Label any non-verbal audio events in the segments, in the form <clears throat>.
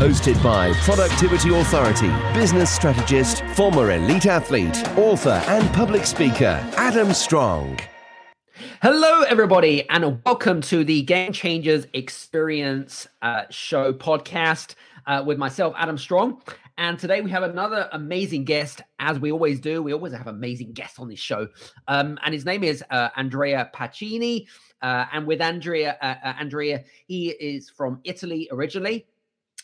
Hosted by Productivity Authority, business strategist, former elite athlete, author, and public speaker, Adam Strong. Hello, everybody, and welcome to the Game Changers Experience uh, Show podcast uh, with myself, Adam Strong. And today we have another amazing guest, as we always do. We always have amazing guests on this show. Um, and his name is uh, Andrea Pacini. Uh, and with Andrea, uh, uh, Andrea, he is from Italy originally,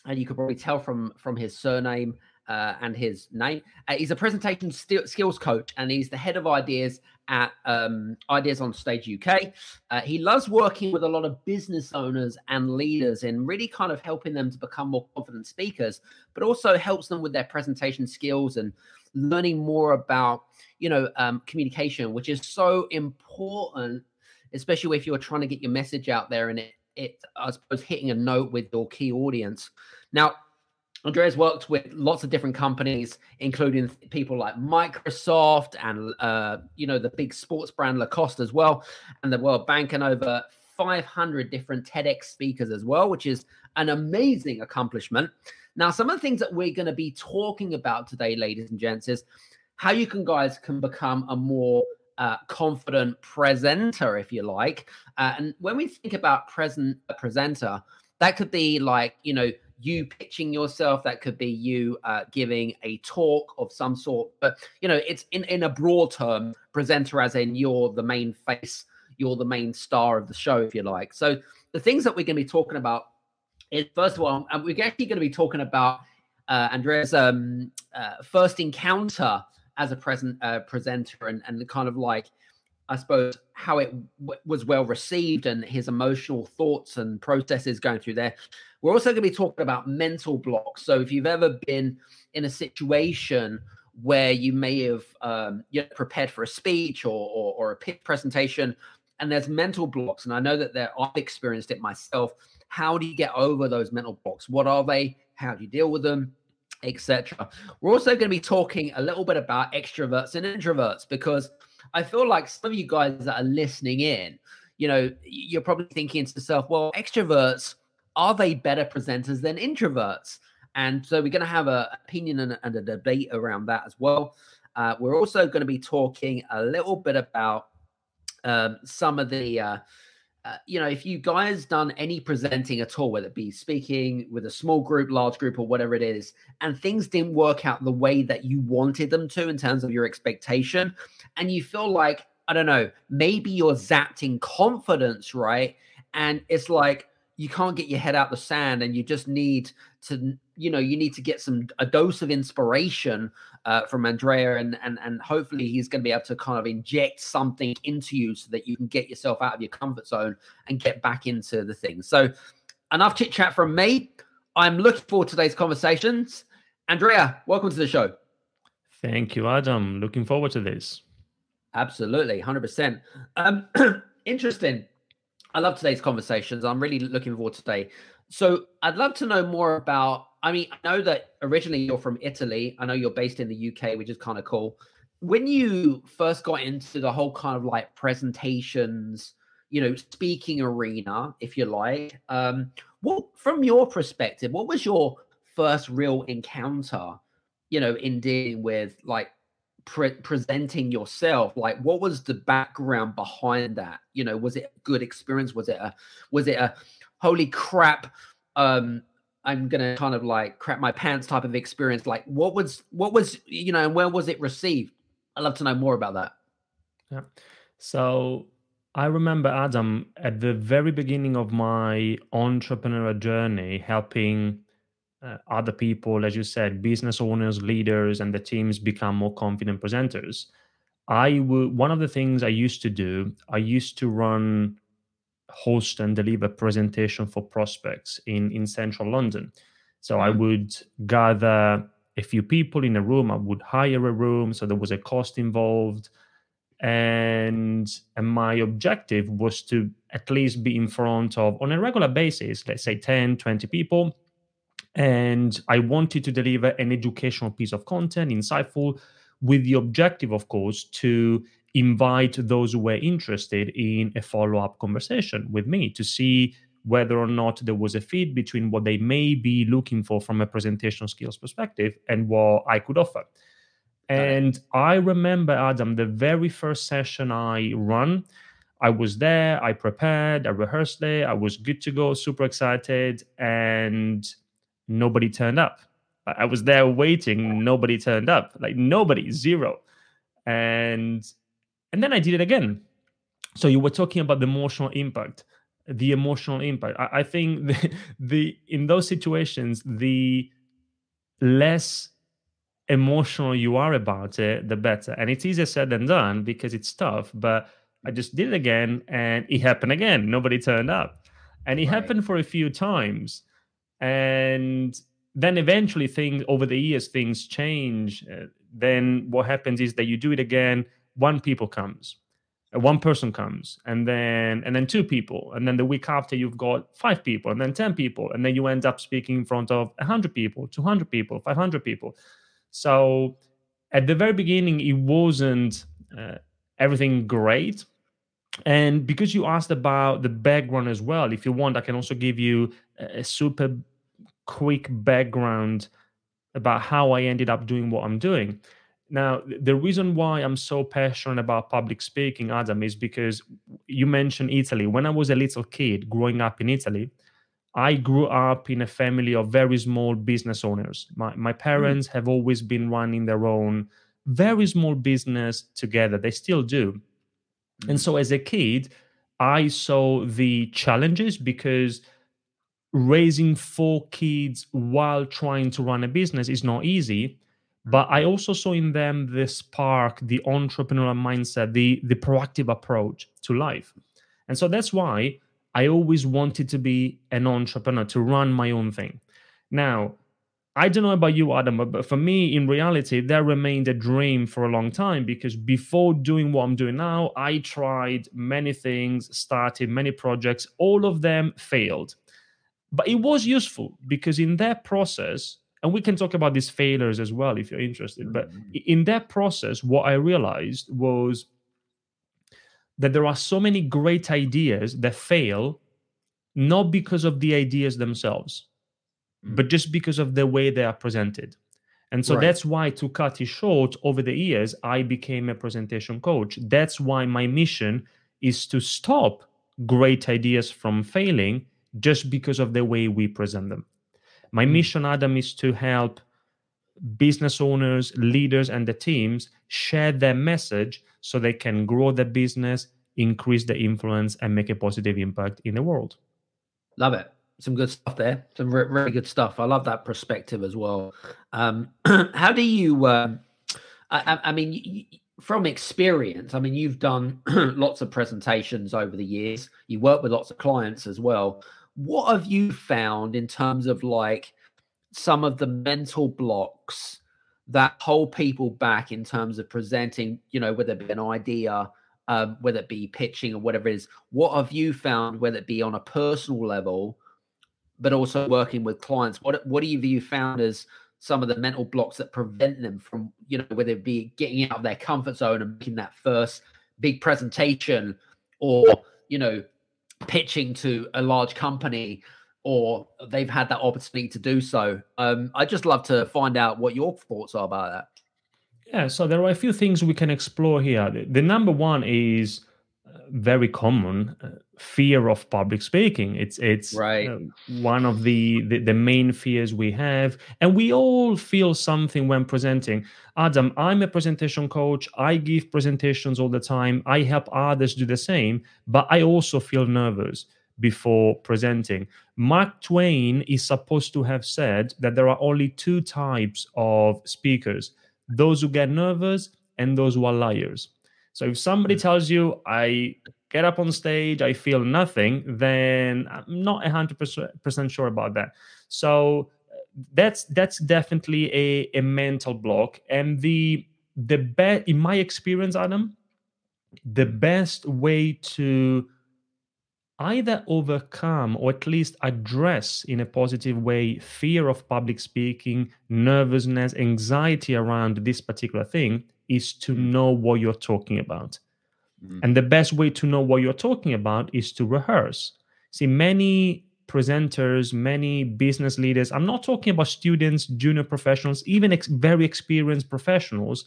and you could probably tell from from his surname uh, and his name. Uh, he's a presentation st- skills coach, and he's the head of ideas at um, Ideas on Stage UK. Uh, he loves working with a lot of business owners and leaders and really kind of helping them to become more confident speakers, but also helps them with their presentation skills and learning more about you know um, communication, which is so important, especially if you're trying to get your message out there and it, it I suppose hitting a note with your key audience. Now, Andrea's worked with lots of different companies, including people like Microsoft and uh, you know the big sports brand Lacoste as well, and the World Bank, and over 500 different TEDx speakers as well, which is an amazing accomplishment. Now, some of the things that we're going to be talking about today, ladies and gents, is how you can guys can become a more uh, confident presenter, if you like. Uh, and when we think about present a presenter, that could be like you know you pitching yourself that could be you uh, giving a talk of some sort but you know it's in in a broad term presenter as in you're the main face you're the main star of the show if you like so the things that we're going to be talking about is first of all and we're actually going to be talking about uh, andrea's um, first encounter as a present uh, presenter and, and kind of like I suppose how it w- was well received and his emotional thoughts and processes going through there. We're also going to be talking about mental blocks. So if you've ever been in a situation where you may have um, you know, prepared for a speech or, or, or a pitch presentation, and there's mental blocks, and I know that there, I've experienced it myself. How do you get over those mental blocks? What are they? How do you deal with them? Etc. We're also going to be talking a little bit about extroverts and introverts because I feel like some of you guys that are listening in, you know, you're probably thinking to yourself, well, extroverts are they better presenters than introverts? And so we're going to have an opinion and, and, a debate around that as well. Uh, we're also going to be talking a little bit about um, some of the, uh, uh, you know, if you guys done any presenting at all, whether it be speaking with a small group, large group, or whatever it is, and things didn't work out the way that you wanted them to in terms of your expectation, and you feel like, I don't know, maybe you're zapped in confidence, right? And it's like, you can't get your head out the sand and you just need to you know you need to get some a dose of inspiration uh, from andrea and and and hopefully he's going to be able to kind of inject something into you so that you can get yourself out of your comfort zone and get back into the thing. So enough chit chat from me. I'm looking forward to today's conversations. Andrea welcome to the show. Thank you adam. Looking forward to this. Absolutely 100% um <clears throat> interesting I love today's conversations. I'm really looking forward to today. So I'd love to know more about. I mean, I know that originally you're from Italy. I know you're based in the UK, which is kind of cool. When you first got into the whole kind of like presentations, you know, speaking arena, if you like, um, what from your perspective, what was your first real encounter, you know, in dealing with like pre- presenting yourself like what was the background behind that? You know was it a good experience? Was it a was it a holy crap um i'm gonna kind of like crap my pants type of experience? Like what was what was you know and where was it received? I'd love to know more about that. Yeah. So i remember adam at the very beginning of my entrepreneurial journey helping uh, other people, as you said, business owners, leaders, and the teams become more confident presenters. I would one of the things I used to do, I used to run, host, and deliver presentation for prospects in in central London. So mm-hmm. I would gather a few people in a room, I would hire a room. So there was a cost involved. And, and my objective was to at least be in front of, on a regular basis, let's say 10, 20 people. And I wanted to deliver an educational piece of content, insightful, with the objective, of course, to invite those who were interested in a follow up conversation with me to see whether or not there was a fit between what they may be looking for from a presentation skills perspective and what I could offer. And I remember, Adam, the very first session I run, I was there, I prepared, I rehearsed it, I was good to go, super excited, and nobody turned up. I was there waiting, nobody turned up. Like nobody, zero. And and then I did it again. So you were talking about the emotional impact the emotional impact. I, I think <laughs> the, the in those situations, the less emotional you are about it, the better. And it's easier said than done because it's tough. But I just did it again, and it happened again. Nobody turned up, and it right. happened for a few times, and then eventually things over the years things change. Uh, then what happens is that you do it again. One people comes one person comes and then and then two people and then the week after you've got five people and then 10 people and then you end up speaking in front of 100 people 200 people 500 people so at the very beginning it wasn't uh, everything great and because you asked about the background as well if you want i can also give you a super quick background about how i ended up doing what i'm doing now, the reason why I'm so passionate about public speaking, Adam, is because you mentioned Italy. When I was a little kid growing up in Italy, I grew up in a family of very small business owners. My, my hmm. parents mm. have always been running their own very small business together. They still do. Mm. And hmm. so as a kid, I saw the challenges because raising four kids while trying to run a business is not easy but I also saw in them the spark, the entrepreneurial mindset, the the proactive approach to life. And so that's why I always wanted to be an entrepreneur, to run my own thing. Now, I don't know about you, Adam, but for me, in reality, that remained a dream for a long time because before doing what I'm doing now, I tried many things, started many projects, all of them failed. But it was useful because in that process, and we can talk about these failures as well if you're interested but mm-hmm. in that process what i realized was that there are so many great ideas that fail not because of the ideas themselves mm-hmm. but just because of the way they are presented and so right. that's why to cut it short over the years i became a presentation coach that's why my mission is to stop great ideas from failing just because of the way we present them my mm. mission, Adam, is to help business owners, leaders, and the teams share their message so they can grow their business, increase their influence, and make a positive impact in the world. Love it. Some good stuff there. Some re- really good stuff. I love that perspective as well. Um, <clears throat> how do you? Uh, I, I, mean, you, from experience, I mean, you've done <clears throat> lots of presentations over the years. You work with lots of clients as well what have you found in terms of like some of the mental blocks that hold people back in terms of presenting, you know, whether it be an idea, um, whether it be pitching or whatever it is, what have you found, whether it be on a personal level, but also working with clients? What what have you found as some of the mental blocks that prevent them from, you know, whether it be getting out of their comfort zone and making that first big presentation or, you know, pitching to a large company or they've had that opportunity to do so. Um, I'd just love to find out what your thoughts are about that. Yeah, so there are a few things we can explore here. The, the number one is very common uh, fear of public speaking. It's it's right. uh, one of the, the, the main fears we have. And we all feel something when presenting. Adam i'm a presentation coach. I give presentations all the time. I help others do the same but i also feel nervous before presenting. Mark twain is supposed to have said that there are only two types of speakers those who get nervous and those who are liars so if somebody mm. tells you, I get up on stage, I feel nothing, then I'm not 100% sure about that. So that's that's definitely a, a mental block and the the best in my experience adam the best way to either overcome or at least address in a positive way fear of public speaking nervousness anxiety around this particular thing is to Mm. know what you're talking about Mm. and the best way to know what you're talking about is to rehearse see many presenters many business leaders i'm not talking about students junior professionals even ex- very experienced professionals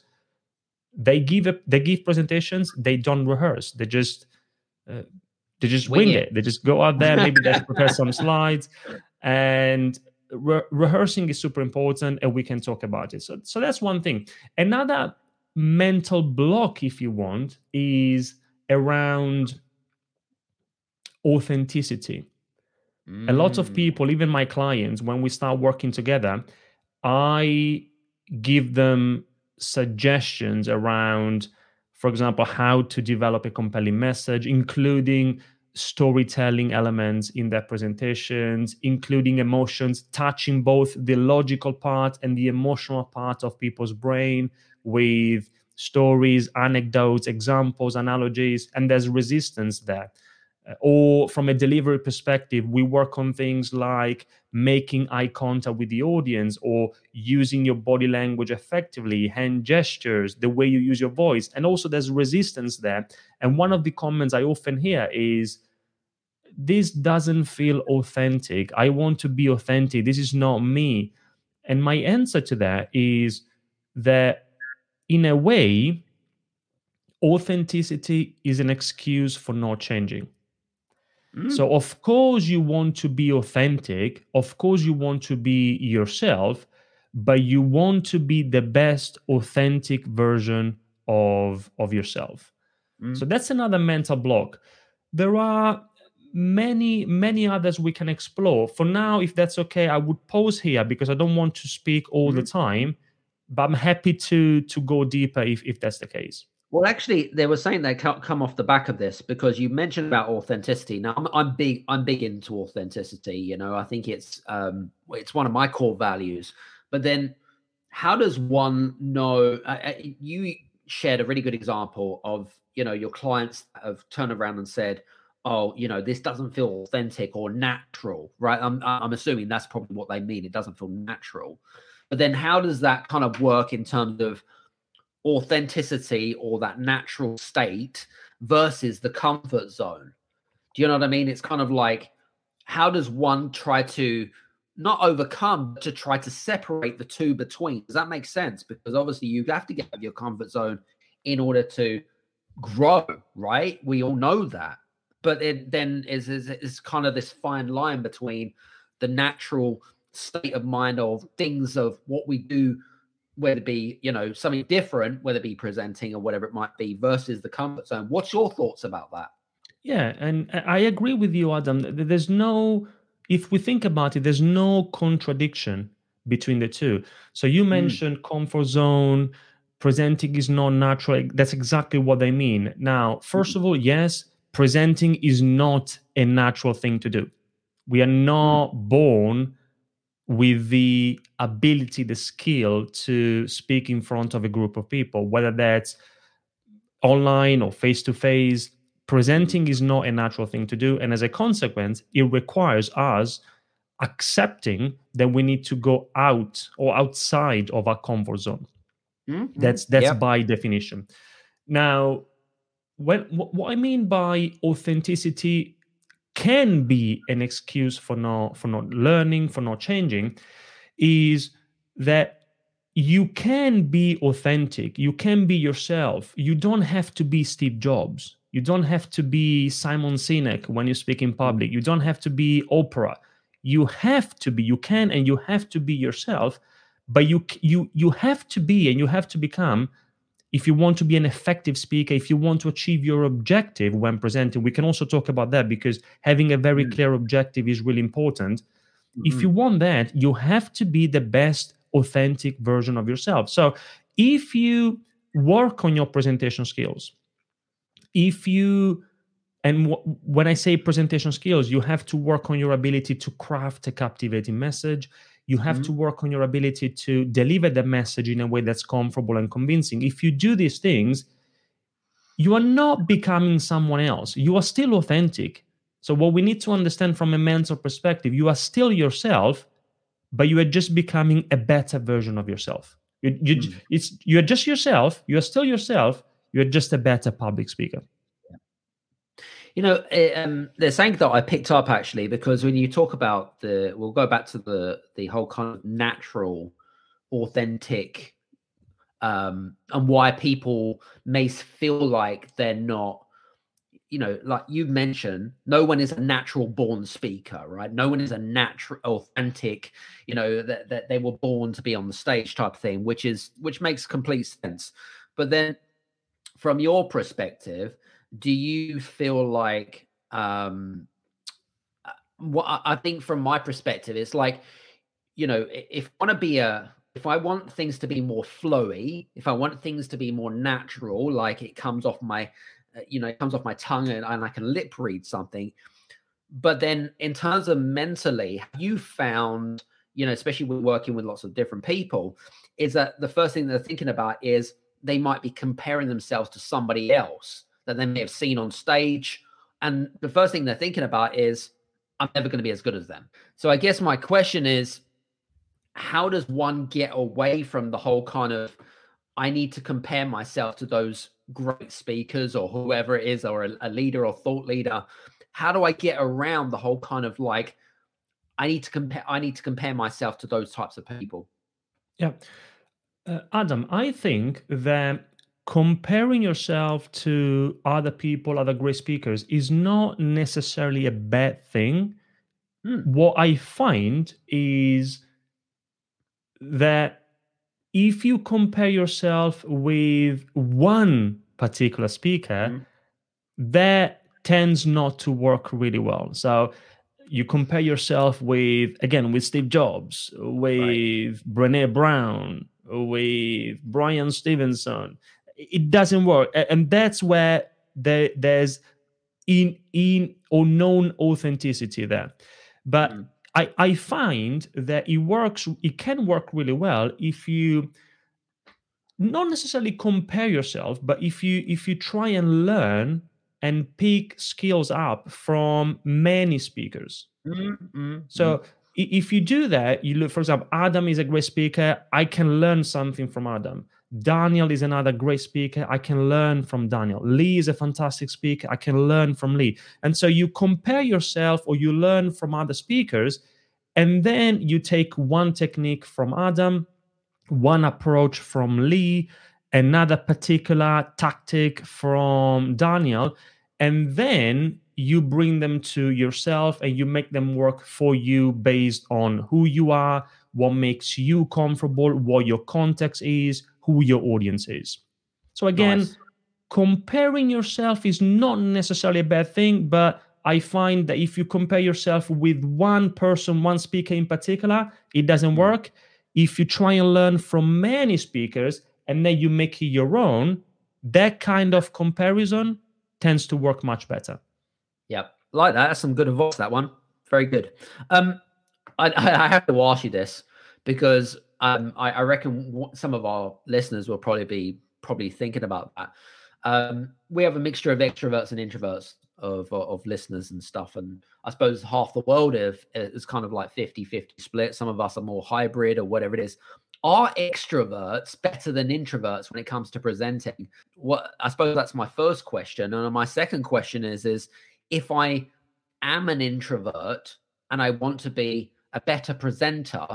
they give a, they give presentations they don't rehearse they just uh, they just Wing wing, it. it. they just go out there maybe they <laughs> prepare some slides and re- rehearsing is super important and we can talk about it so so that's one thing another mental block if you want is around authenticity a lot of Mm. people even my clients when we start working together i give them suggestions around for example how to develop a compelling message including storytelling elements in their presentations including emotions touching both the logical part and the emotional part of people's brain with stories anecdotes examples analogies and there's resistance there. Uh, or from a delivery perspective we work on things like making eye contact with the audience or using your body language effectively hand gestures the way you use your voice. And also there's resistance there. And one of the comments i often hear is this doesn't feel authentic. I want to be authentic. This is not me. And my answer to that is that in a way authenticity is an excuse for not changing Mm. so, of course, you want to be authentic. Of course, you want to be yourself, but you want to be the best authentic version of, of yourself. Mm. So, that's another mental block. There are many, many others we can explore. For now, if that's okay, I would pause here because I don't want to speak all the Mhm. time, but I'm happy to to go deeper if, if that's the case. Well, actually, they were saying they co- come off the back of this because you mentioned about authenticity. Now, I'm, I'm big. I'm big into authenticity. You know, I think it's um, it's one of my core values. But then, how does one know? Uh, uh, you shared a really good example of you know your clients have turned around and said, "Oh, you know, this doesn't feel authentic or natural." Right? I'm I'm assuming that's probably what they mean. It doesn't feel natural. But then, how does that kind of work in terms of authenticity or that natural state versus the comfort zone. Do you know what I mean? It's kind of like how does one try to not overcome, but to try to separate the two between? Does that make sense? Because obviously you have to get out of your comfort zone in order to grow, right? We all know that. But it then is is, is kind of this fine line between the natural state of mind of things of what we do whether it be you know something different whether it be presenting or whatever it might be versus the comfort zone what's your thoughts about that Yeah, and I I agree with you, Adam. There's no, if we think about it, there's no contradiction between the two. So you hmm. mentioned comfort zone, presenting is not natural. That's exactly what they mean. Now, first hmm. of all, yes, presenting is not a natural thing to do. We are hmm. not born with the ability, the skill to speak in front of a group of people, whether that's online or face to face. Presenting is not a natural thing to do. And as a consequence, it requires us accepting that we need to go out or outside of our comfort zone. Mm-hmm. That's that's Yep. by definition. Now, when what I mean by authenticity can be an excuse for not for not learning, for not changing, is that you can be authentic, you can be yourself. You don't have to be Steve Jobs. You don't have to be Simon Sinek when you speak in public. You don't have to be Oprah. You have to be, you can and you have to be yourself, but you you you have to be and you have to become if you want to be an effective speaker, if you want to achieve your objective when presenting, we can also talk about that because having a very Mm. clear objective is really important. If Mhm. you want that, you have to be the best authentic version of yourself. So if you work on your presentation skills, if you and wh- when I say presentation skills, you have to work on your ability to craft a captivating message. You have mm-hmm. to work on your ability to deliver the message in a way that's comfortable and convincing. If you do these things, you are not becoming someone else. You are still authentic. So, what we need to understand from a mental perspective, you are still yourself, but you are just becoming a better version of yourself. You, you, mm. it's, you're just yourself. You are still yourself. You're just a better public speaker. You know, it, um, that I picked up actually because when you talk about the, we'll go back to the the whole kind of natural, authentic, um, and why people may feel like they're not you know, like you mentioned, no one is a natural born speaker, right? No one is a natural, authentic, you know, that, that they were born to be on the stage type thing, which is which makes complete sense. But then, from your perspective, do you feel like, um, uh, what I think from my perspective, it's like, you know, if I want to be a if I want things to be more flowy, if I want things to be more natural, like it comes off my uh, you know, it comes off my tongue and, and I can lip read something. But then, in terms of mentally, you found, you know, especially with working with lots of different people, is that the first thing they're thinking about is they might be comparing themselves to somebody else that they may have seen on stage. And the first thing they're thinking about is, I'm never going to be as good as them. So I guess my question is, how does one get away from the whole kind of, I need to compare myself to those great speakers or whoever it is or a, a, leader or thought leader how do i get around the whole kind of like i need to compare i need to compare myself to those types of people yeah uh, adam i think that comparing yourself to other people other great speakers is not necessarily a bad thing hmm. what i find is that if you compare yourself with one particular speaker, mm. that tends not to work really well. So you compare yourself with again with Steve Jobs, with right. Brené Brown, with Bryan Stevenson. It doesn't work, and that's where there, there's in in unknown authenticity there. But mm. I, I find that it works, it can work really well if you not necessarily compare yourself, but if you if you try and learn and pick skills up from many speakers. Mm-hmm. So if you do that, you look, for example, Adam is a great speaker. I can learn something from Adam. Daniel is another great speaker. I can learn from Daniel. Lee is a fantastic speaker. I can learn from Lee. And so you compare yourself or you learn from other speakers, and then you take one technique from Adam, one approach from Lee, another particular tactic from Daniel, and then you bring them to yourself and you make them work for you based on who you are, what makes you comfortable, what your context is, who your audience is. So again, nice. comparing yourself is not necessarily a bad thing, but I find that if you compare yourself with one person, one speaker in particular, it doesn't hmm. work. If you try and learn from many speakers and then you make it your own, that kind of comparison tends to work much better. Yep, like that. That's some good advice. That one, very good. Um, I, I have to ask you this because um, I, I reckon some of our listeners will probably be probably thinking about that. Um, we have a mixture of extroverts and introverts of of listeners and stuff, and I suppose half the world is, is kind of like 50-50 split. Some of us are more hybrid or whatever it is. Are extroverts better than introverts when it comes to presenting? What I suppose that's my first question, and my second question is is if I am an introvert and I want to be a better presenter,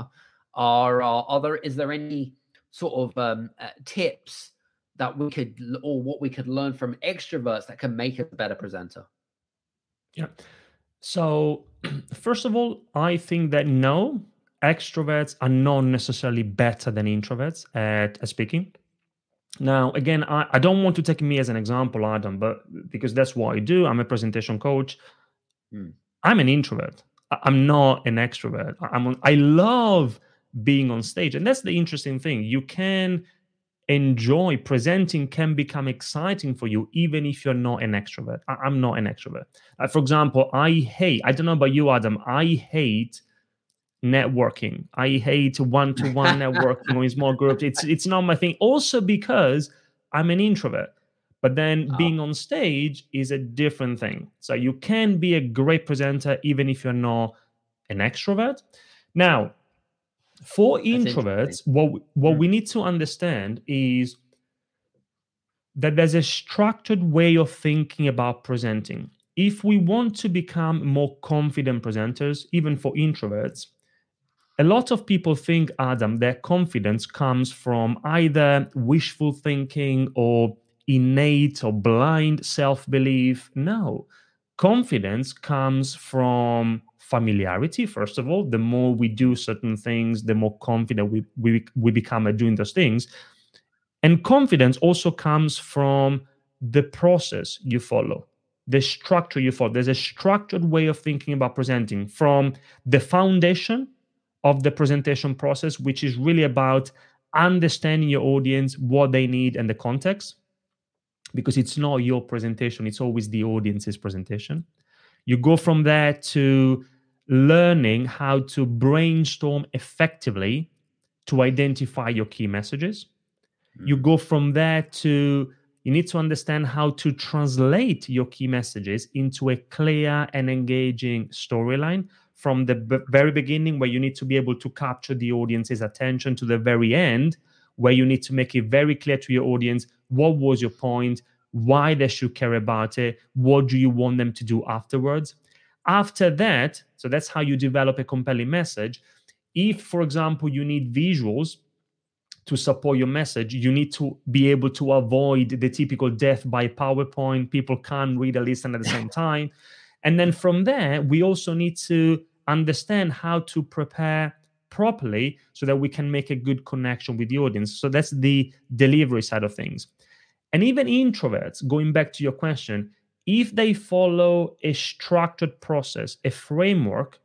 are are, are there is there any sort of um, uh, tips that we could or what we could learn from extroverts that can make us a better presenter? Yeah. So <clears throat> first of all i think that no extroverts are not necessarily better than introverts at, at speaking. Now again I, I don't want to take me as an example adam but because that's what i do i'm a presentation coach. Hmm. i'm an introvert. I'm not an extrovert. I'm i love being on stage. And that's the interesting thing. You can enjoy presenting can become exciting for you even if you're not an extrovert I- am not an extrovert uh, for example i hate i don't know about you adam i hate networking. I hate one-to-one <laughs> networking or small groups. It's it's not my thing. Also because I'm an introvert. But then oh. being on stage is a different thing. So you can be a great presenter even if you're not an extrovert. Now, for introverts, what what mm. we need to understand is that there's a structured way of thinking about presenting. If we want to become more confident presenters, even for introverts, a lot of people think, Adam, their confidence comes from either wishful thinking or innate or blind self belief. No, confidence comes from familiarity first of all. The more we do certain things the more confident we, we, we become at doing those things. And confidence also comes from the process you follow the structure you follow. There's a structured way of thinking about presenting from the foundation of the presentation process which is really about understanding your audience what they need and the context because it's not your presentation it's always the audience's presentation. You go from there to learning how to brainstorm effectively to identify your key messages. Mm. You go from there to you need to understand how to translate your key messages into a clear and engaging storyline from the b- very beginning, where you need to be able to capture the audience's attention, to the very end, where you need to make it very clear to your audience what was your point, why they should care about it, what do you want them to do afterwards. After that, so that's how you develop a compelling message. If, for example, you need visuals to support your message, you need to be able to avoid the typical death by PowerPoint. People can't read a listen at the same <laughs> time. And then from there, we also need to understand how to prepare properly so that we can make a good connection with the audience. So that's the delivery side of things. And even introverts, going back to your question, if they follow a structured process, a framework,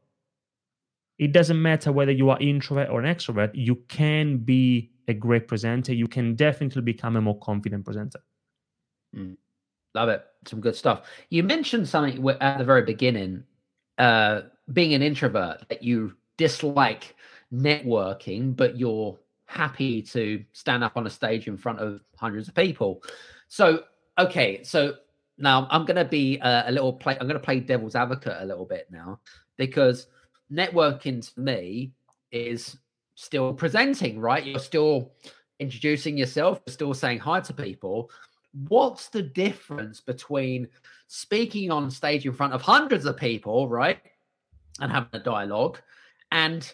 it doesn't matter whether you are introvert or an extrovert, you can be a great presenter. You can definitely become a more confident presenter. Mm. Love it. Some good stuff. You mentioned something at the very beginning, uh, being an introvert, that you dislike networking, but you're happy to stand up on a stage in front of hundreds of people. So, okay, so now I'm going to be a, a little play. I'm going to play devil's advocate a little bit now because networking to me is still presenting, right? You're still introducing yourself, you're still saying hi to people. What's the difference between speaking on stage in front of hundreds of people, right? And having a dialogue and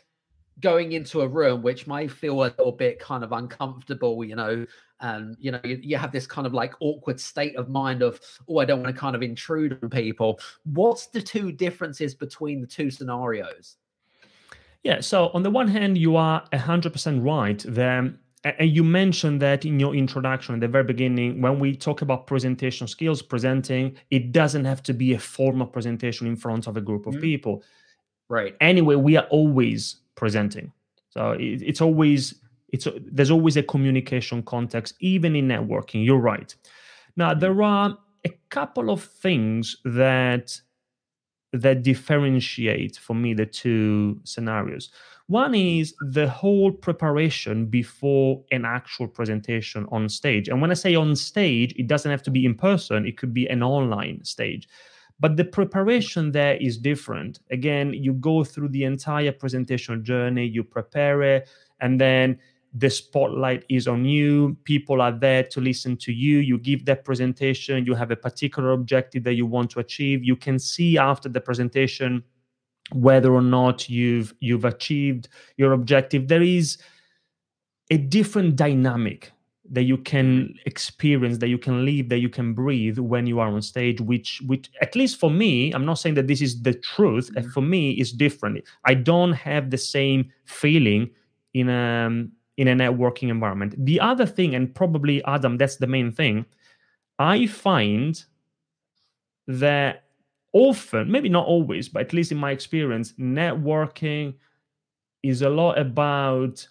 going into a room which may feel a little bit kind of uncomfortable, you know, and you know, you, you, have this kind of like awkward state of mind of, oh, I don't want to kind of intrude on people. What's the two differences between the two scenarios? Yeah, so on the one hand, you are 100% right there. And you mentioned that in your introduction at the very beginning, when we talk about presentation skills, presenting, it doesn't have to be a formal presentation in front of a group of mm-hmm. people. Right. Anyway, we are always presenting. So it, it's always it's there's always a communication context, even in networking. You're right. Now mm-hmm. there are a couple of things that that differentiate for me the two scenarios. One is the whole preparation before an actual presentation on stage. And when I say on stage, it doesn't have to be in person, it could be an online stage. But the preparation there is different. Again, you go through the entire presentation journey, you prepare it, and then the spotlight is on you. People are there to listen to you. You give that presentation, you have a particular objective that you want to achieve. You can see after the presentation whether or not you've you've achieved your objective. There is a different dynamic that you can experience that you can live that you can breathe when you are on stage which which at least for me i'm not saying that this is the truth mm-hmm. for me is different i don't have the same feeling in a um, in a networking environment. The other thing and probably adam that's the main thing i find that often maybe not always but at least in my experience networking is a lot about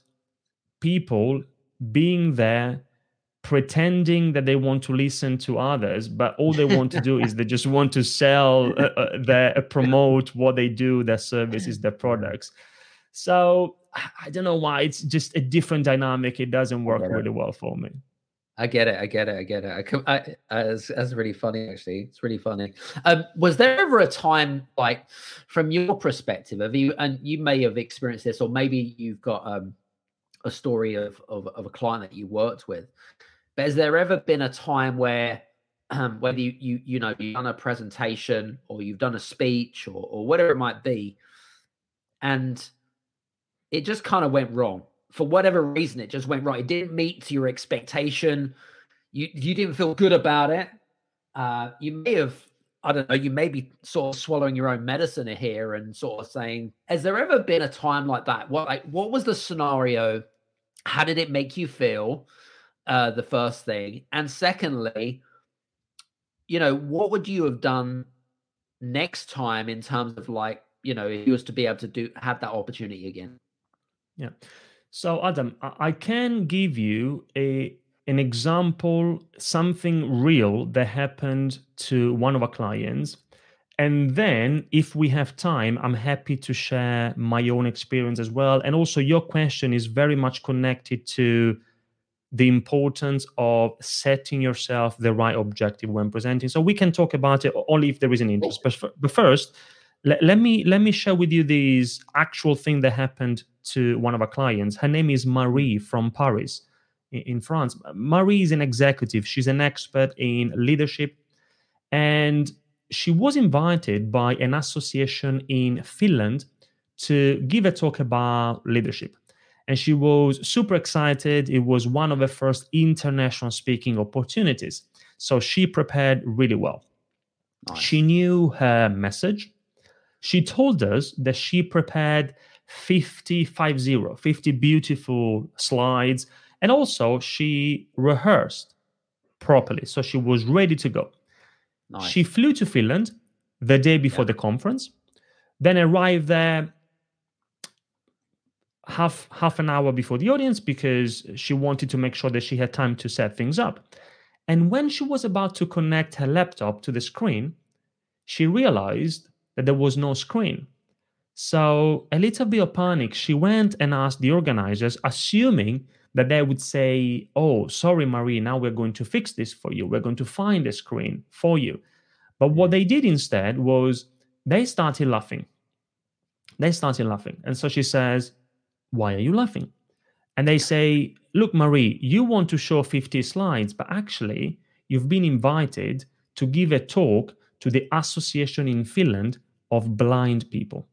people being there pretending that they want to listen to others but all they want to do is they just want to sell uh, uh, their uh, promote what they do their services their products. So I don't know why it's just a different dynamic. It doesn't work really well for me. I get it. I get it. I get it. I, I, I that's, that's really funny. Actually, it's really funny. Um, was there ever a time, like, from your perspective, of you, and you may have experienced this, or maybe you've got um, a story of, of of a client that you worked with, but has there ever been a time where, um, whether you you you know you've done a presentation or you've done a speech or or whatever it might be, and it just kind of went wrong. For whatever reason it just went right it didn't meet your expectation. You you didn't feel good about it. Uh you may have i don't know you may be sort of swallowing your own medicine here and sort of saying has there ever been a time like that? What like what was the scenario? How did it make you feel? Uh the first thing. And secondly you know what would you have done next time in terms of like you know if you was to be able to do have that opportunity again yeah. So Adam, I can give you a an example, something real that happened to one of our clients. And then, if we have time, I'm happy to share my own experience as well. And also, your question is very much connected to the importance of setting yourself the right objective when presenting. So, we can talk about it only if there is an interest. But, first, let, let me let me share with you this actual thing that happened to one of our clients. Her name is Marie from Paris in, France. Marie is an executive. She's an expert in leadership, and she was invited by an association in Finland to give a talk about leadership. And she was super excited. It was one of the first international speaking opportunities. So she prepared really well. Nice. She knew her message. She told us that she prepared 50, 50, 50 beautiful slides. And also, she rehearsed properly. So she was ready to go. Nice. She flew to Finland the day before yeah. the conference, then arrived there half half an hour before the audience because she wanted to make sure that she had time to set things up. And when she was about to connect her laptop to the screen, she realized that there was no screen. So, a little bit of panic, she went and asked the organizers, assuming that they would say, Oh, sorry, Marie, now we're going to fix this for you. We're going to find a screen for you. But what they did instead was they started laughing. They started laughing. And so she says, Why are you laughing? And they say, Look, Marie, you want to show 50 slides, but actually, you've been invited to give a talk to the association in Finland of blind people.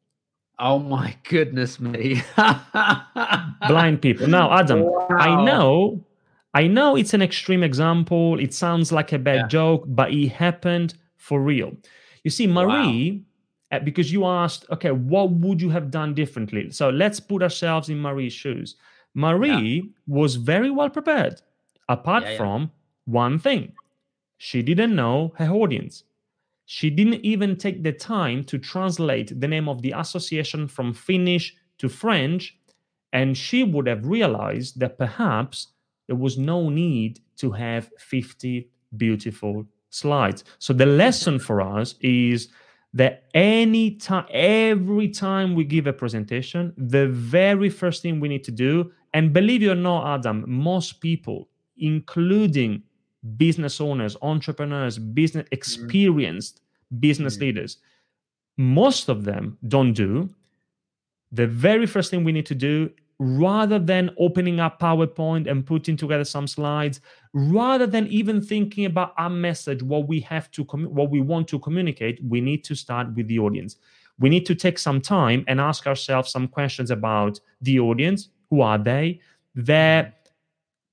Oh my goodness me. <laughs> blind people. Now, Adam, wow. I know I know it's an extreme example. It sounds like a bad yeah. joke, but it happened for real. You see, Marie, wow. Uh, because you asked, okay, what would you have done differently? So let's put ourselves in Marie's shoes. Marie yeah. was very well prepared, apart yeah, from one thing she didn't know her audience. She didn't even take the time to translate the name of the association from Finnish to French, and she would have realized that perhaps there was no need to have 50 beautiful slides. So the lesson for us is that any time every time we give a presentation, the very first thing we need to do, and believe it or not, Adam, most people, including business owners, entrepreneurs, business mm-hmm. experienced. Business mm. leaders. Most of them don't do. The very first thing we need to do, rather than opening up PowerPoint and putting together some slides, rather than even thinking about our message, what we have to, com- what we want to communicate, we need to start with the audience. We need to take some time and ask ourselves some questions about the audience. Who are they? Their mm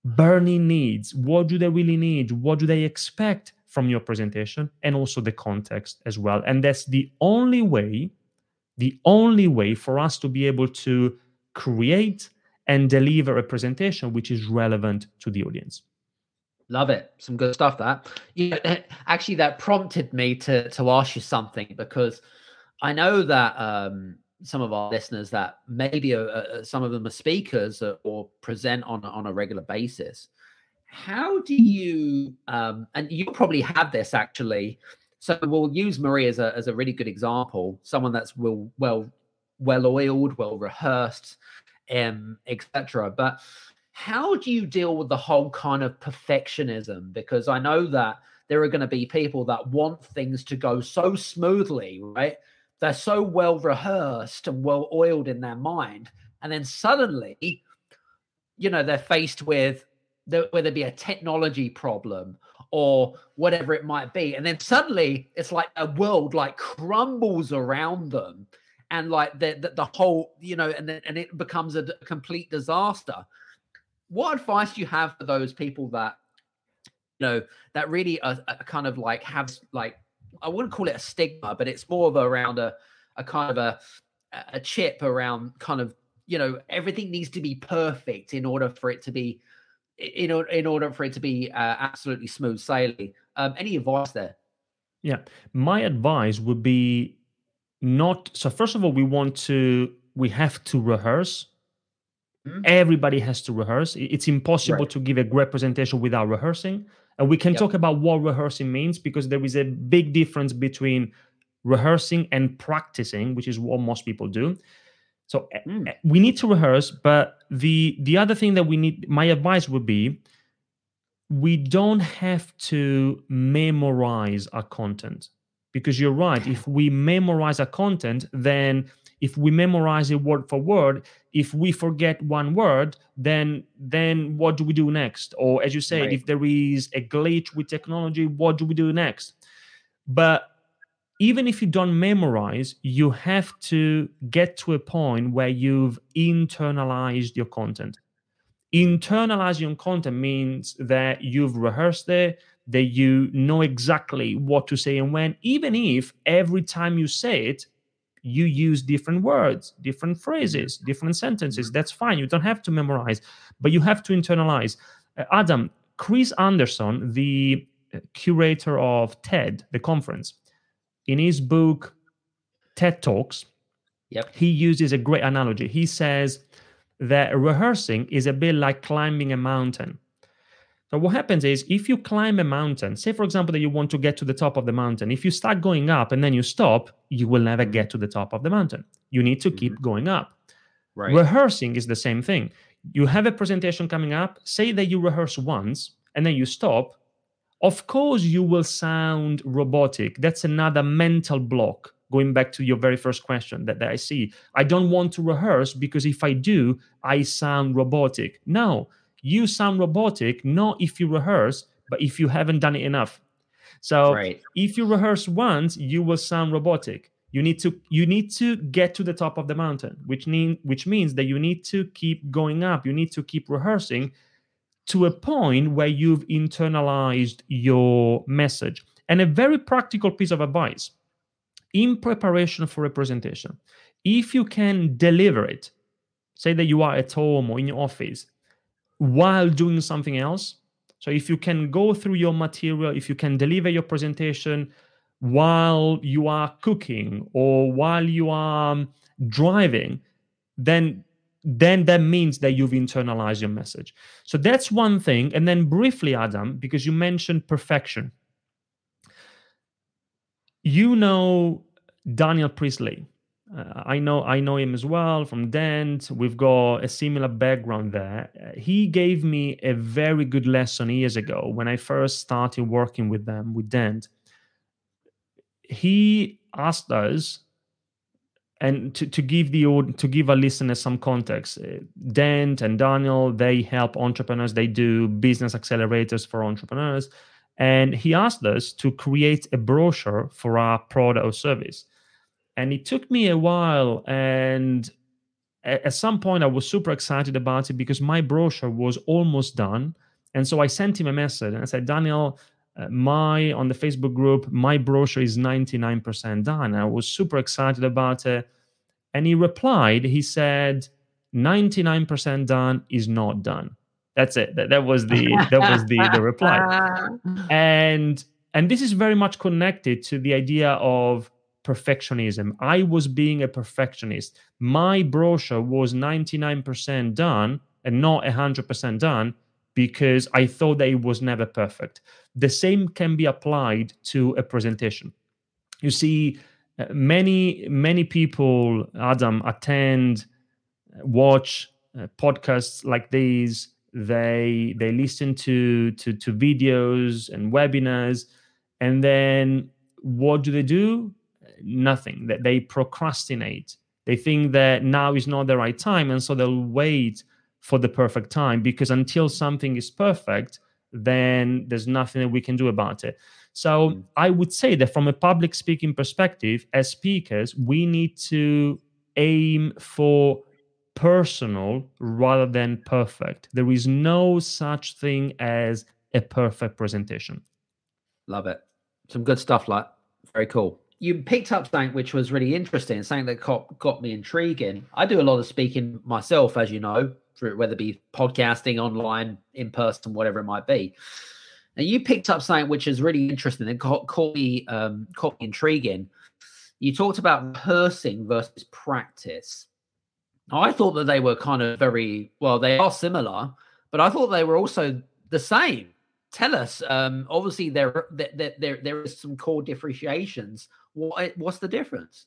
burning needs. What do they really need? What do they expect from your presentation? And also the context as well. And that's the only way, the only way for us to be able to create and deliver a presentation which is relevant to the audience. Love it. Some good stuff that. You know, actually that prompted me to to ask you something because I know that um some of our listeners that maybe uh, uh, some of them are speakers or, or present on on a regular basis. How do you um, and you probably have this actually. So we'll use Marie as a as a really good example, someone that's well well well oiled, well rehearsed, um, etc. But how do you deal with the whole kind of perfectionism? Because I know that there are going to be people that want things to go so smoothly, right? They're so well rehearsed and well oiled in their mind. And then suddenly, you know, they're faced with the, whether it be a technology problem or whatever it might be. And then suddenly it's like a world like crumbles around them and like the, the, the whole, you know, and, then, and it becomes a, a complete disaster. What advice do you have for those people that, you know, that really are, are kind of like have like, I wouldn't call it a stigma, but it's more of a, around a, a kind of a, a chip around kind of, you know, everything needs to be perfect in order for it to be in order in order for it to be uh, absolutely smooth sailing. Um, any advice there? Yeah, my advice would be not. So first of all, we want to we have to rehearse. Mm-hmm. Everybody has to rehearse. It's impossible right. to give a great presentation without rehearsing. And we can yep. talk about what rehearsing means because there is a big difference between rehearsing and practicing, which is what most people do. So mm. we need to rehearse, but the the other thing that we need my advice would be we don't have to memorize our content because you're right if we memorize our content then if we memorize it word for word if we forget one word then then what do we do next or as you said right. if there is a glitch with technology what do we do next but even if you don't memorize, you have to get to a point where you've internalized your content. Internalize your content means that you've rehearsed it, that you know exactly what to say and when, even if every time you say it, you use different words, different phrases, different sentences. Mm-hmm. That's fine. You don't have to memorize, but you have to internalize. Uh, Adam, Chris Anderson, the curator of TED, the conference, in his book TED Talks, yep. he uses a great analogy. He says that rehearsing is a bit like climbing a mountain. So what happens is if you climb a mountain, say for example that you want to get to the top of the mountain, if you start going up and then you stop, you will never get to the top of the mountain. You need to keep mm-hmm. going up. Right. Rehearsing is the same thing. You have a presentation coming up, say that you rehearse once and then you stop, of course, you will sound robotic. That's another mental block. Going back to your very first question that, that I see, I don't want to rehearse because if I do, I sound robotic. No, you sound robotic not if you rehearse, but if you haven't done it enough. So right. if you rehearse once, you will sound robotic. You need to you need to get to the top of the mountain, which mean which means that you need to keep going up. You need to keep rehearsing to a point where you've internalized your message. And a very practical piece of advice in preparation for a presentation, if you can deliver it, say that you are at home or in your office while doing something else. So if you can go through your material, if you can deliver your presentation while you are cooking or while you are driving, then then that means that you've internalized your message. So that's one thing. And then briefly, Adam, because you mentioned perfection. You know Daniel Priestley. Uh, I know I know him as well from Dent. We've got a similar background there. Uh, he gave me a very good lesson years ago when I first started working with them with Dent. He asked us and to, to give the to give our listeners some context uh, dent and daniel they help entrepreneurs they do business accelerators for entrepreneurs. And he asked us to create a brochure for our product or service. And it took me a while and at some point i was super excited about it because my brochure was almost done. And so i sent him a message and i said daniel uh, my on the Facebook group, my brochure is 99% done. I was super excited about it. And he replied, he said, 99% done is not done. That's it. That, that was the <laughs> that was the, the reply. And and this is very much connected to the idea of perfectionism. I was being a perfectionist. My brochure was 99% done and not 100% done because I thought that it was never perfect. The same can be applied to a presentation. You see, Uh, many many people, Adam, attend, uh, watch uh, podcasts like these. They they listen to to to videos and webinars, and then what do they do? Nothing. That they procrastinate. They think that now is not the right time, and so they'll wait for the perfect time because until something is perfect, then there's nothing that we can do about it. So mm. I would say that from a public speaking perspective, as speakers, we need to aim for personal rather than perfect. There is no such thing as a perfect presentation. Love it. Some good stuff, like very cool. You picked up something which was really interesting, something that got, got me intriguing. I do a lot of speaking myself, as you know, through whether it be podcasting, online, in person, whatever it might be. And you picked up something which is really interesting and caught, caught me um, caught me intriguing. You talked about rehearsing versus practice. I thought that they were kind of very well. They are similar, but I thought they were also the same. Tell us. Um, obviously, there, there there there is some core differentiations. What what's the difference?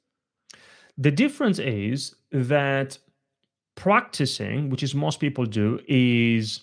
The difference is that practicing, which is most people do, is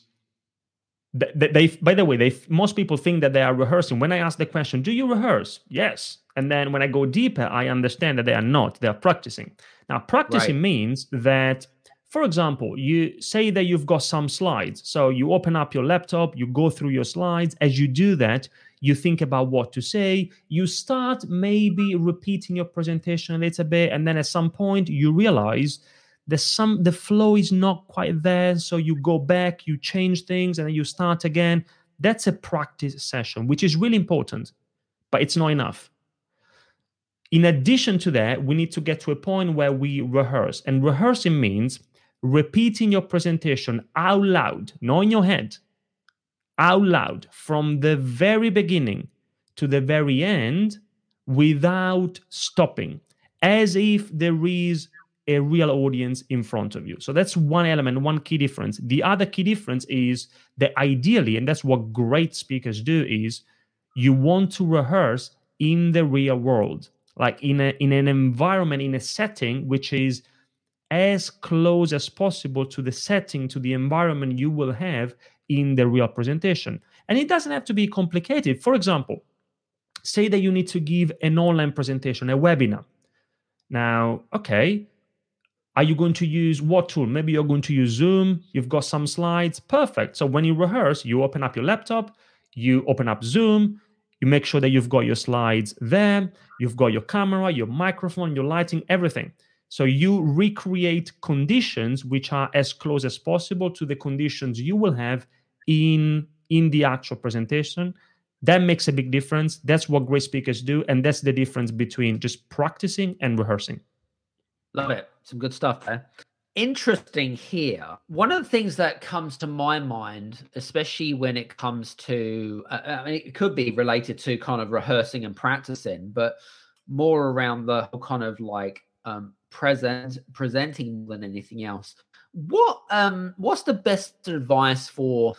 they, they by the way they most people think that they are rehearsing. When i ask the question do you rehearse? Yes. And then when i go deeper i understand that they are not. They are practicing. Now practicing right. means that for example you say that you've got some slides. So you open up your laptop you go through your slides. As you do that you think about what to say. You start maybe repeating your presentation a little bit. And then at some point you realize the some the flow is not quite there. So you go back you change things and then you start again. That's a practice session which is really important but it's not enough. In addition to that we need to get to a point where we rehearse. And rehearsing means repeating your presentation out loud not in your head out loud from the very beginning to the very end without stopping as if there is a real audience in front of you. So that's one element, one key difference. The other key difference is that ideally, and that's what great speakers do, is you want to rehearse in the real world, like in a in an environment, in a setting which is as close as possible to the setting, to the environment you will have in the real presentation. And it doesn't have to be complicated. For example, say that you need to give an online presentation, a webinar. Now, okay, are you going to use what tool? Maybe you're going to use Zoom. You've got some slides. Perfect. So when you rehearse, you open up your laptop, you open up Zoom, you make sure that you've got your slides there, you've got your camera, your microphone, your lighting, everything. So you recreate conditions which are as close as possible to the conditions you will have in in the actual presentation. That makes a big difference. That's what great speakers do and that's the difference between just practicing and rehearsing. Love it. Some good stuff there. Interesting here. One of the things that comes to my mind, especially when it comes to, uh, I mean, it could be related to kind of rehearsing and practicing, but more around the kind of like um, present presenting than anything else. What um what's the best advice for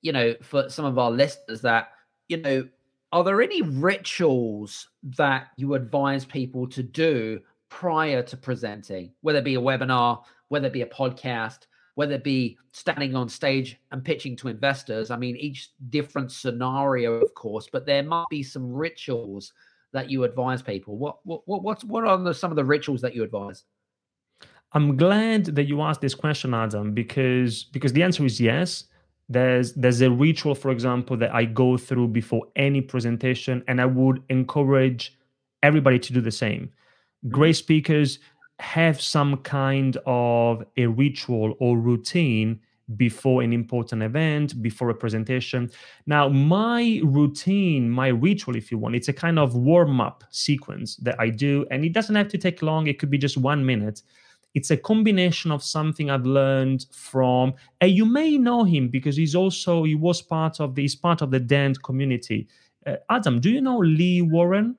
you know for some of our listeners that you know are there any rituals that you advise people to do prior to presenting, whether it be a webinar, whether it be a podcast, whether it be standing on stage and pitching to investors. I mean, each different scenario, of course, but there might be some rituals that you advise people. What what what what's, what are the, some of the rituals that you advise? I'm glad that you asked this question, Adam, because because the answer is yes. There's there's a ritual, for example, that I go through before any presentation, and I would encourage everybody to do the same great speakers have some kind of a ritual or routine before an important event, before a presentation. Now, my routine, my ritual, if you want, it's a kind of warm up sequence that I do, and it doesn't have to take long, it could be just one minute. It's a combination of something I've learned from, and you may know him because he's also he was part of the he's part of the Dent community. Uh, Adam, do you know Lee Warren?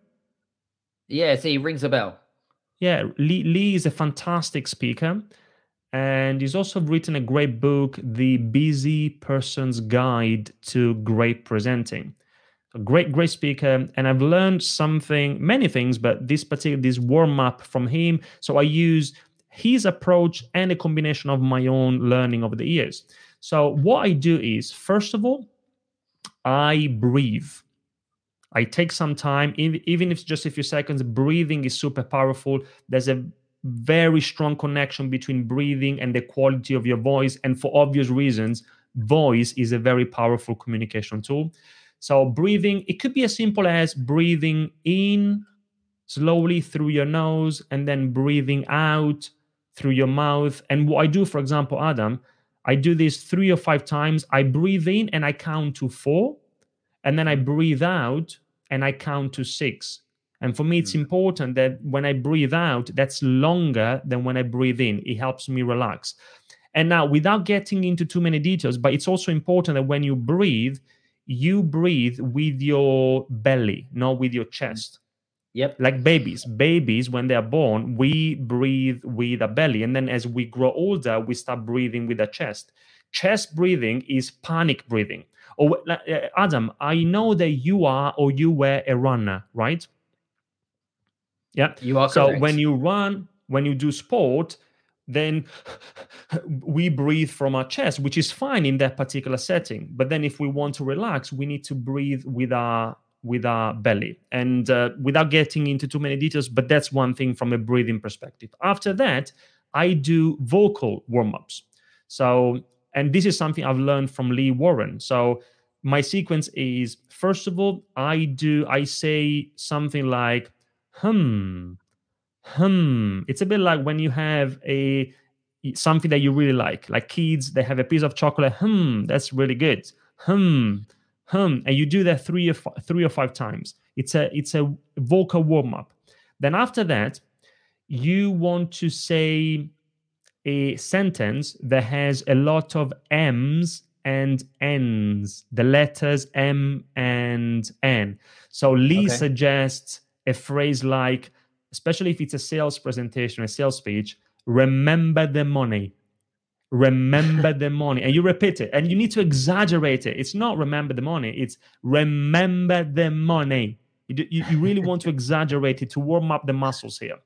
Yes, he rings a bell. Yeah, Lee, Lee is a fantastic speaker. And he's also written a great book, The Busy Person's Guide to Great Presenting. a great great speaker and i've learned something many things but this particular this warm up from him so i use his approach and a combination of my own learning over the years so what i do is first of all i breathe i take some time even if it's just a few seconds breathing is super powerful there's a very strong connection between breathing and the quality of your voice and for obvious reasons voice is a very powerful communication tool so, breathing, it could be as simple as breathing in slowly through your nose and then breathing out through your mouth. And what I do, for example, Adam, I do this three or five times. I breathe in and I count to four, and then I breathe out and I count to six. And for me, it's hmm. important that when I breathe out, that's longer than when I breathe in. It helps me relax. And now, without getting into too many details, but it's also important that when you breathe, you breathe with your belly, not with your chest. Yep. Like babies. Babies, when they are born, we breathe with a belly. And then as we grow older, we start breathing with a chest. Chest breathing is panic breathing. Uh, Adam, I know that you are or you were a runner, right? Yeah. You are. So when you run, when you do sport, then <laughs> we breathe from our chest, which is fine in that particular setting. But then if we want to relax, we need to breathe with our with our belly and uh, without getting into too many details but that's one thing from a breathing perspective after that i do vocal warm-ups so and this is something i've learned from lee warren. So my sequence is first of all i do i say something like hmm hmm. It's a bit like when you have a something that you really like. Like kids they have a piece of chocolate hmm that's really good. Hmm hmm. And you do that three or five, three or five times. It's a it's a vocal warm up then after that you want to say a sentence that has a lot of m's and n's the letters m and n so lee okay. suggests a phrase like especially if it's a sales presentation, a sales speech, remember the money. Remember <laughs> the money. And you repeat it and you need to exaggerate it. It's not remember the money, it's remember the money. You, you, you really want to <laughs> exaggerate it to warm up the muscles here.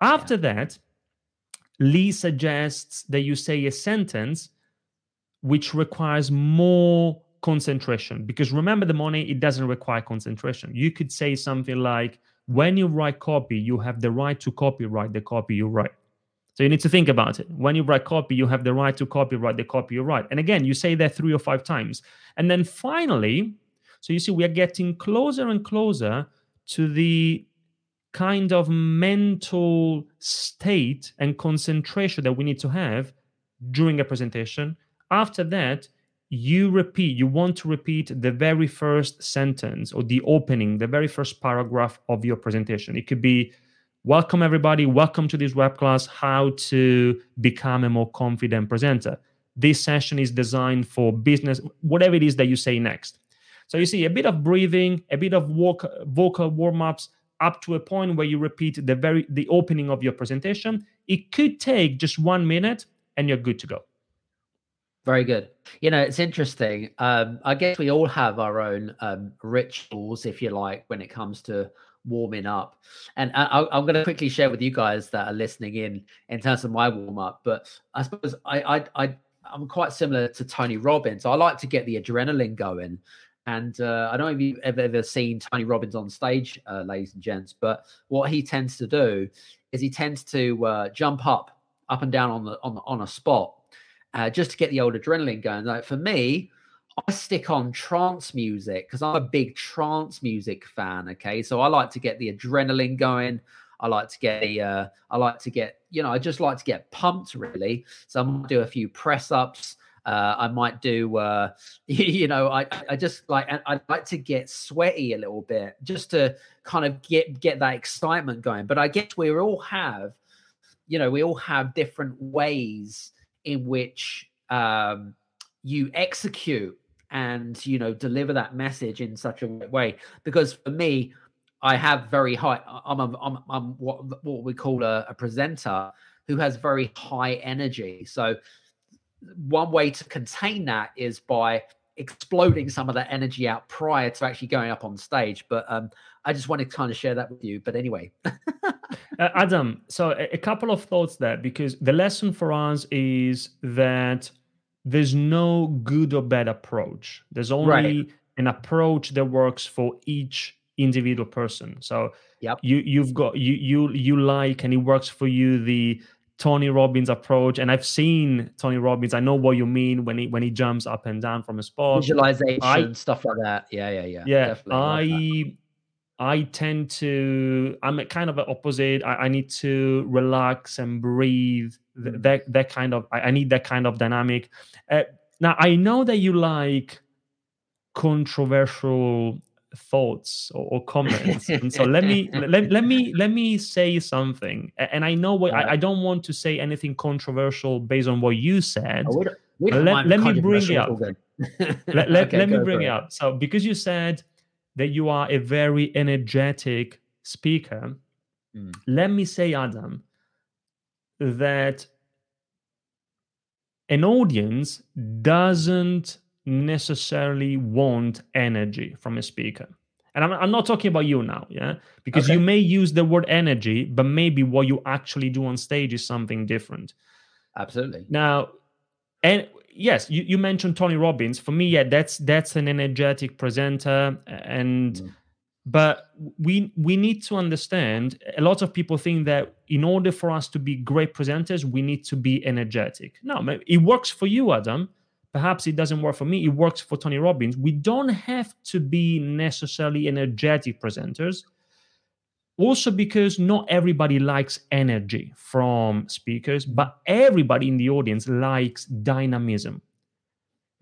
After yeah. that, Lee suggests that you say a sentence which requires more concentration because remember the money, it doesn't require concentration. You could say something like, when you write copy, you have the right to copyright the copy you write. So you need to think about it. When you write copy, you have the right to copyright the copy you write. And again, you say that three or five times. And then finally, so you see, we are getting closer and closer to the kind of mental state and concentration that we need to have during a presentation. After that, you repeat, you want to repeat the very first sentence or the opening, the very first paragraph of your presentation. It could be, Welcome, everybody. Welcome to this web class How to Become a More Confident Presenter. This session is designed for business, whatever it is that you say next. So you see a bit of breathing, a bit of walk, vocal warm-ups up to a point where you repeat the very the opening of your presentation. It could take just one minute and you're good to go. Very good. You know, it's interesting. Um, I guess we all have our own um, rituals, if you like, when it comes to warming up. And I, am going to quickly share with you guys that are listening in in terms of my warm up. But I suppose I, I, I I'm quite similar to Tony Robbins. I like to get the adrenaline going. And uh, I don't know if you've ever, ever seen Tony Robbins on stage, uh, ladies and gents, but what he tends to do is he tends to uh, jump up, up and down on the on the, on a spot uh, just to get the old adrenaline going. Like for me, I stick on trance music because I'm a big trance music fan. Okay, so I like to get the adrenaline going. I like to get the, uh, I like to get, you know, I just like to get pumped really. So I might do a few press ups. Uh, I might do, uh, <laughs> you know, I, I just like, I'd like to get sweaty a little bit just to kind of get get that excitement going. But I guess we all have, you know, we all have different ways in which um, you execute and you know deliver that message in such a way because for me i have very high i'm a, I'm, I'm what, what we call a, a presenter who has very high energy so one way to contain that is by exploding some of that energy out prior to actually going up on stage. But um, I just wanted to kind of share that with you. But anyway, <laughs> uh, Adam, so a, a couple of thoughts there because the lesson for us is that there's no good or bad approach. There's only right. an approach that works for each individual person. So yep. you you've got you you you like and it works for you the Tony Robbins approach, and I've seen Tony Robbins. I know what you mean when he when he jumps up and down from a spot, visualization, I, stuff like that. Yeah, yeah, yeah. Yeah, I I tend to. I'm a kind of an opposite. I, I need to relax and breathe. Mm. That that kind of. I, I, need that kind of dynamic. Uh, now I know that you like controversial thoughts or, or comments. And so let me <laughs> let, let me let me say something. And i know what I, I, don't want to say anything controversial based on what you said oh, we don't, let, let me bring it up. <laughs> let, let, okay, let me bring it up. So because you said that you are a very energetic speaker mm. let me say adam that an audience doesn't necessarily want energy from a speaker. And I'm, I'm not talking about you now, yeah? Because okay. you may use the word energy, but maybe what you actually do on stage is something different. Absolutely. Now, and yes, you, you mentioned Tony Robbins. For me, yeah, that's that's an energetic presenter. And mm. but we we need to understand a lot of people think that in order for us to be great presenters, we need to be energetic. No, it works for you, Adam perhaps it doesn't work for me it works for tony robbins we don't have to be necessarily energetic presenters also because not everybody likes energy from speakers but everybody in the audience likes dynamism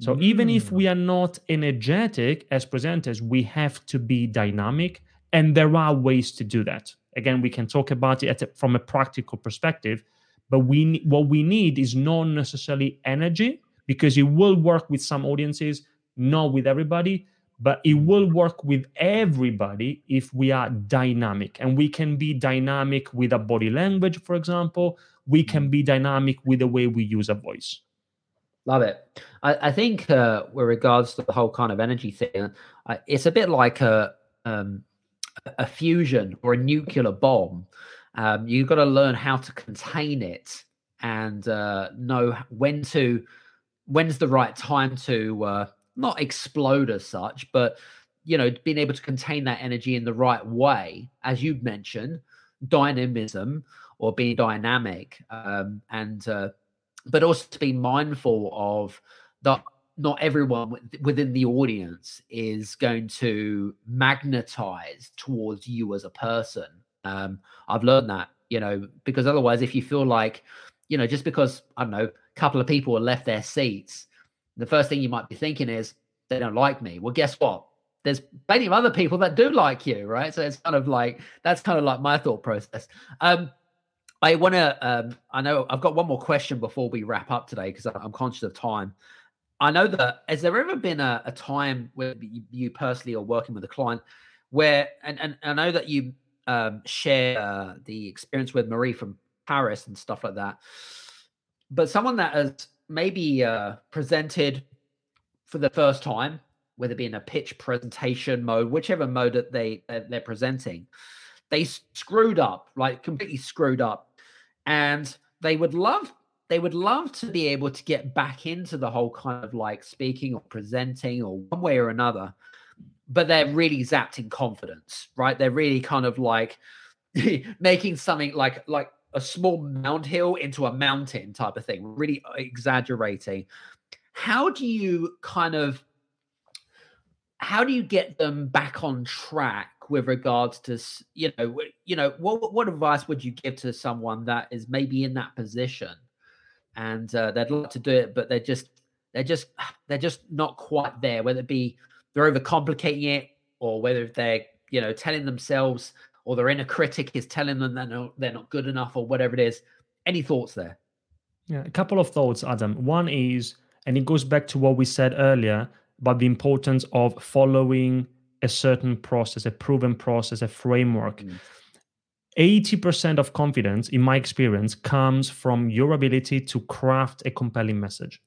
so mm. even if we mm. are not energetic as presenters we have to be dynamic and there are ways to do that again we can talk about it a, from a practical perspective but we what we need is not necessarily energy because it will work with some audiences, not with everybody, but it will work with everybody if we are dynamic. And we can be dynamic with a body language, for example. We can be dynamic with the way we use a voice. Love it. I, I think uh, with regards to the whole kind of energy thing, uh, it's a bit like a um, a fusion or a nuclear bomb. Um, you've got to learn how to contain it and uh, know when to when's the right time to uh, not explode as such, but you know, being able to contain that energy in the right way, as you mentioned, dynamism or being dynamic, um, and uh, but also to be mindful of that not everyone within the audience is going to magnetize towards you as a person. Um, I've learned that, you know, because otherwise, if you feel like, you know, just because I don't know, couple of people have left their seats, the first thing you might be thinking is they don't like me. Well, guess what? There's plenty of other people that do like you, right? So it's kind of like that's kind of like my thought process. Um, I want to. Um, I know I've got one more question before we wrap up today because I'm conscious of time. I know that has there ever been a, a time where you, you, personally are working with a client where, and, and I know that you um, share uh, the experience with Marie from Paris and stuff like that but someone that has maybe uh, presented for the first time, whether it be in a pitch presentation mode, whichever mode that they they're presenting, they screwed up, like completely screwed up, and they would love they would love to be able to get back into the whole kind of like speaking or presenting or one way or another but they're really zapped in confidence right? They're really kind of like <laughs> making something like like a small mound hill into a mountain type of thing, really exaggerating. How do you kind of how do you get them back on track with regards to you know you know what what advice would you give to someone that is maybe in that position and uh, they'd like to do it but they're just they're just they're just not quite there whether it be they're overcomplicating it or whether they're you know telling themselves or their inner critic is telling them that no, they're not good enough or whatever it is. Any thoughts there? Yeah, a couple of thoughts, Adam. One is, and it goes back to what we said earlier about the importance of following a certain process, a proven process, a framework. Mm. 80% of confidence, in my experience, comes from your ability to craft a compelling message.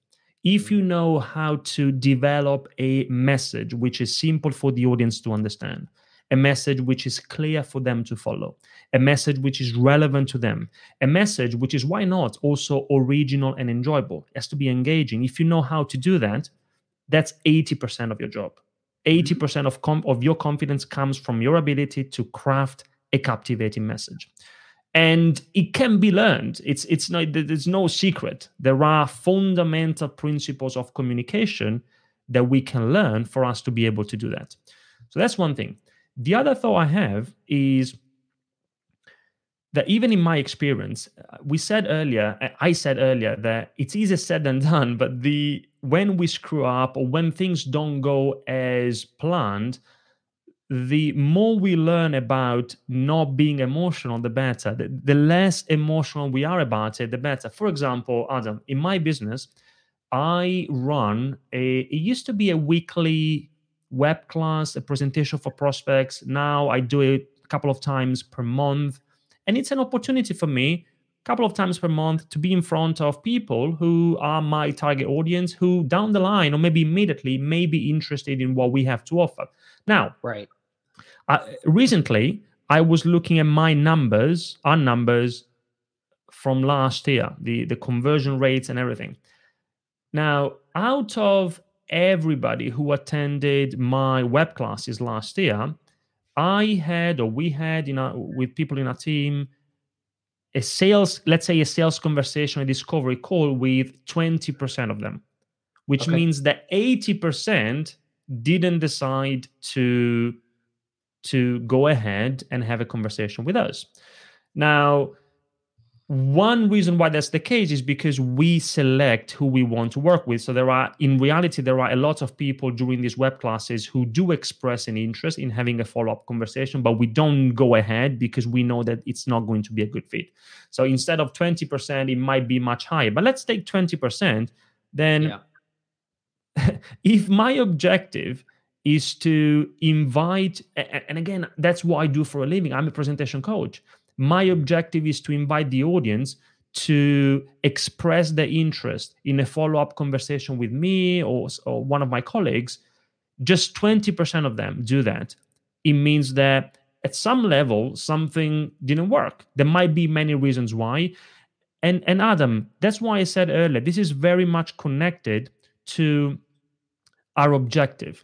if you know how to develop a message which is simple for the audience to understand, a message which is clear for them to follow, a message which is relevant to them, a message which is, why not, also original and enjoyable. It has to be engaging. If you know how to do that, that's 80% of your job. 80% mm-hmm. of, com- of your confidence comes from your ability to craft a captivating message and it can be learned it's it's not there's no secret there are fundamental principles of communication that we can learn for us to be able to do that so that's one thing the other thought i have is that even in my experience uh, we said earlier uh, i said earlier that it's easier said than <laughs> done but the when we screw up or when things don't go as planned the more we learn about not being emotional, the better. The, the, less emotional we are about it, the better. For example, Adam, in my business, I run a, it used to be a weekly web class, a presentation for prospects. Now I do it a couple of times per month. And it's an opportunity for me, a couple of times per month, to be in front of people who are my target audience, who down the line or maybe immediately may be interested in what we have to offer. Now, right uh, recently, I was looking at my numbers, our numbers from last year, the, the conversion rates and everything. Now, out of everybody who attended my web classes last year, I had or we had in our, with people in our team a sales, let's say a sales conversation, a discovery call with 20% of them, which okay. means that 80% didn't decide to to go ahead and have a conversation with us. Now, one reason why that's the case is because we select who we want to work with. So there are, in reality, there are a lot of people during these web classes who do express an interest in having a follow-up conversation, but we don't go ahead because we know that it's not going to be a good fit. So instead of 20%, it might be much higher. But let's take 20%. Then yeah. <laughs> if my objective is to invite and again that's what i do for a living i'm a presentation coach my objective is to invite the audience to express their interest in a follow-up conversation with me or, or one of my colleagues. Just 20% of them do that. It means that at some level something didn't work. There might be many reasons why. And and adam that's why i said earlier this is very much connected to our objective.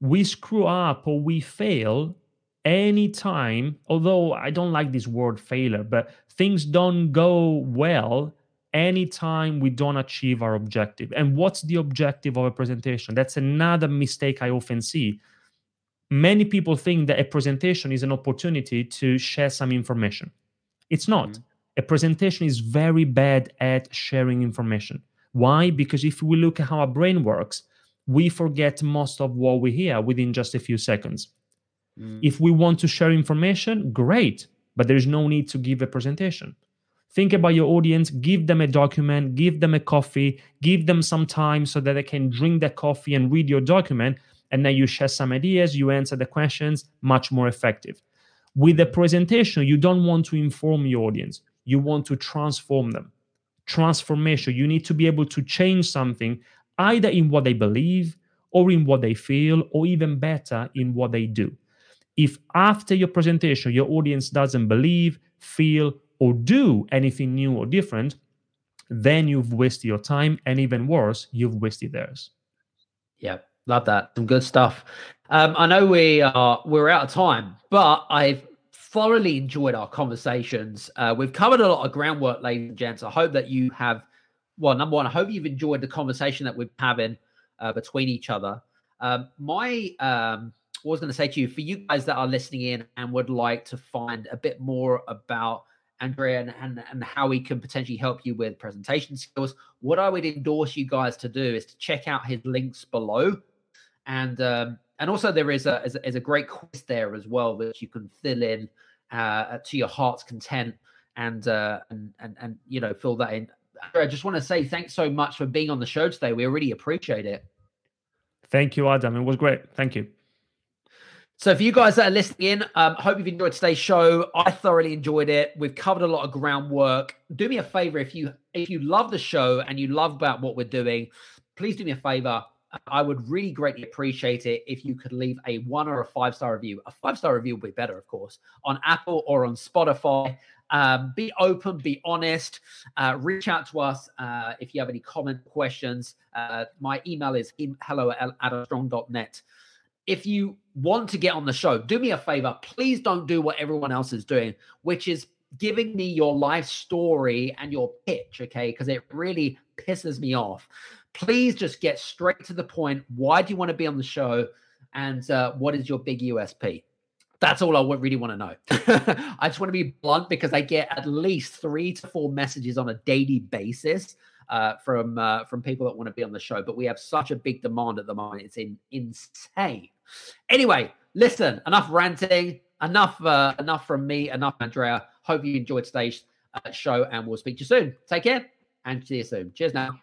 We screw up or we fail anytime, although I don't like this word failure, but things don't go well anytime we don't achieve our objective. And what's the objective of a presentation? That's another mistake I often see. Many people think that a presentation is an opportunity to share some information. It's not. Mm-hmm. A presentation is very bad at sharing information. Why? Because if we look at how our brain works, we forget most of what we hear within just a few seconds. Mm. If we want to share information, great, but there's no need to give a presentation. Think about your audience, give them a document, give them a coffee, give them some time so that they can drink the coffee and read your document. And then you share some ideas, you answer the questions, much more effective. With a presentation, you don't want to inform your audience, you want to transform them. Transformation, you need to be able to change something either in what they believe or in what they feel, or even better, in what they do. If after your presentation your audience doesn't believe, feel, or do anything new or different, then you've wasted your time, and even worse, you've wasted theirs. Yeah, love that. Some good stuff. Um, I know we are we're out of time, but I've thoroughly enjoyed our conversations. Uh, we've covered a lot of groundwork, ladies and gents. I hope that you have well, number one, I hope you've enjoyed the conversation that we're having uh, between each other. Um, my, um, I was going to say to you, for you guys that are listening in and would like to find a bit more about Andrea and, and, and how he can potentially help you with presentation skills, what I would endorse you guys to do is to check out his links below. And um, and also there is a, is a, great quiz there as well that you can fill in uh, to your heart's content and uh, and and and you know fill that in I just want to say thanks so much for being on the show today. We really appreciate it. Thank you, Adam. It was great. Thank you. So, for you guys that are listening in, um, hope you've enjoyed today's show. I thoroughly enjoyed it. We've covered a lot of groundwork. Do me a favor if you if you love the show and you love about what we're doing, please do me a favor. I would really greatly appreciate it if you could leave a one or a five star review. A five star review would be better, of course, on Apple or on Spotify. Um, be open, be honest. Uh, reach out to us uh, if you have any comment questions. Uh, my email is hello at adamstrong.net. If you want to get on the show, do me a favor. Please don't do what everyone else is doing, which is giving me your life story and your pitch, okay? Because it really pisses me off. Please just get straight to the point. Why do you want to be on the show? And uh, what is your big USP? That's all I really want to know. <laughs> I just want to be blunt because I get at least three to four messages on a daily basis uh, from uh, from people that want to be on the show. But we have such a big demand at the moment; it's in, insane. Anyway, listen. Enough ranting. Enough. Uh, enough from me. Enough, Andrea. Hope you enjoyed today's uh, show, and we'll speak to you soon. Take care, and see you soon. Cheers now.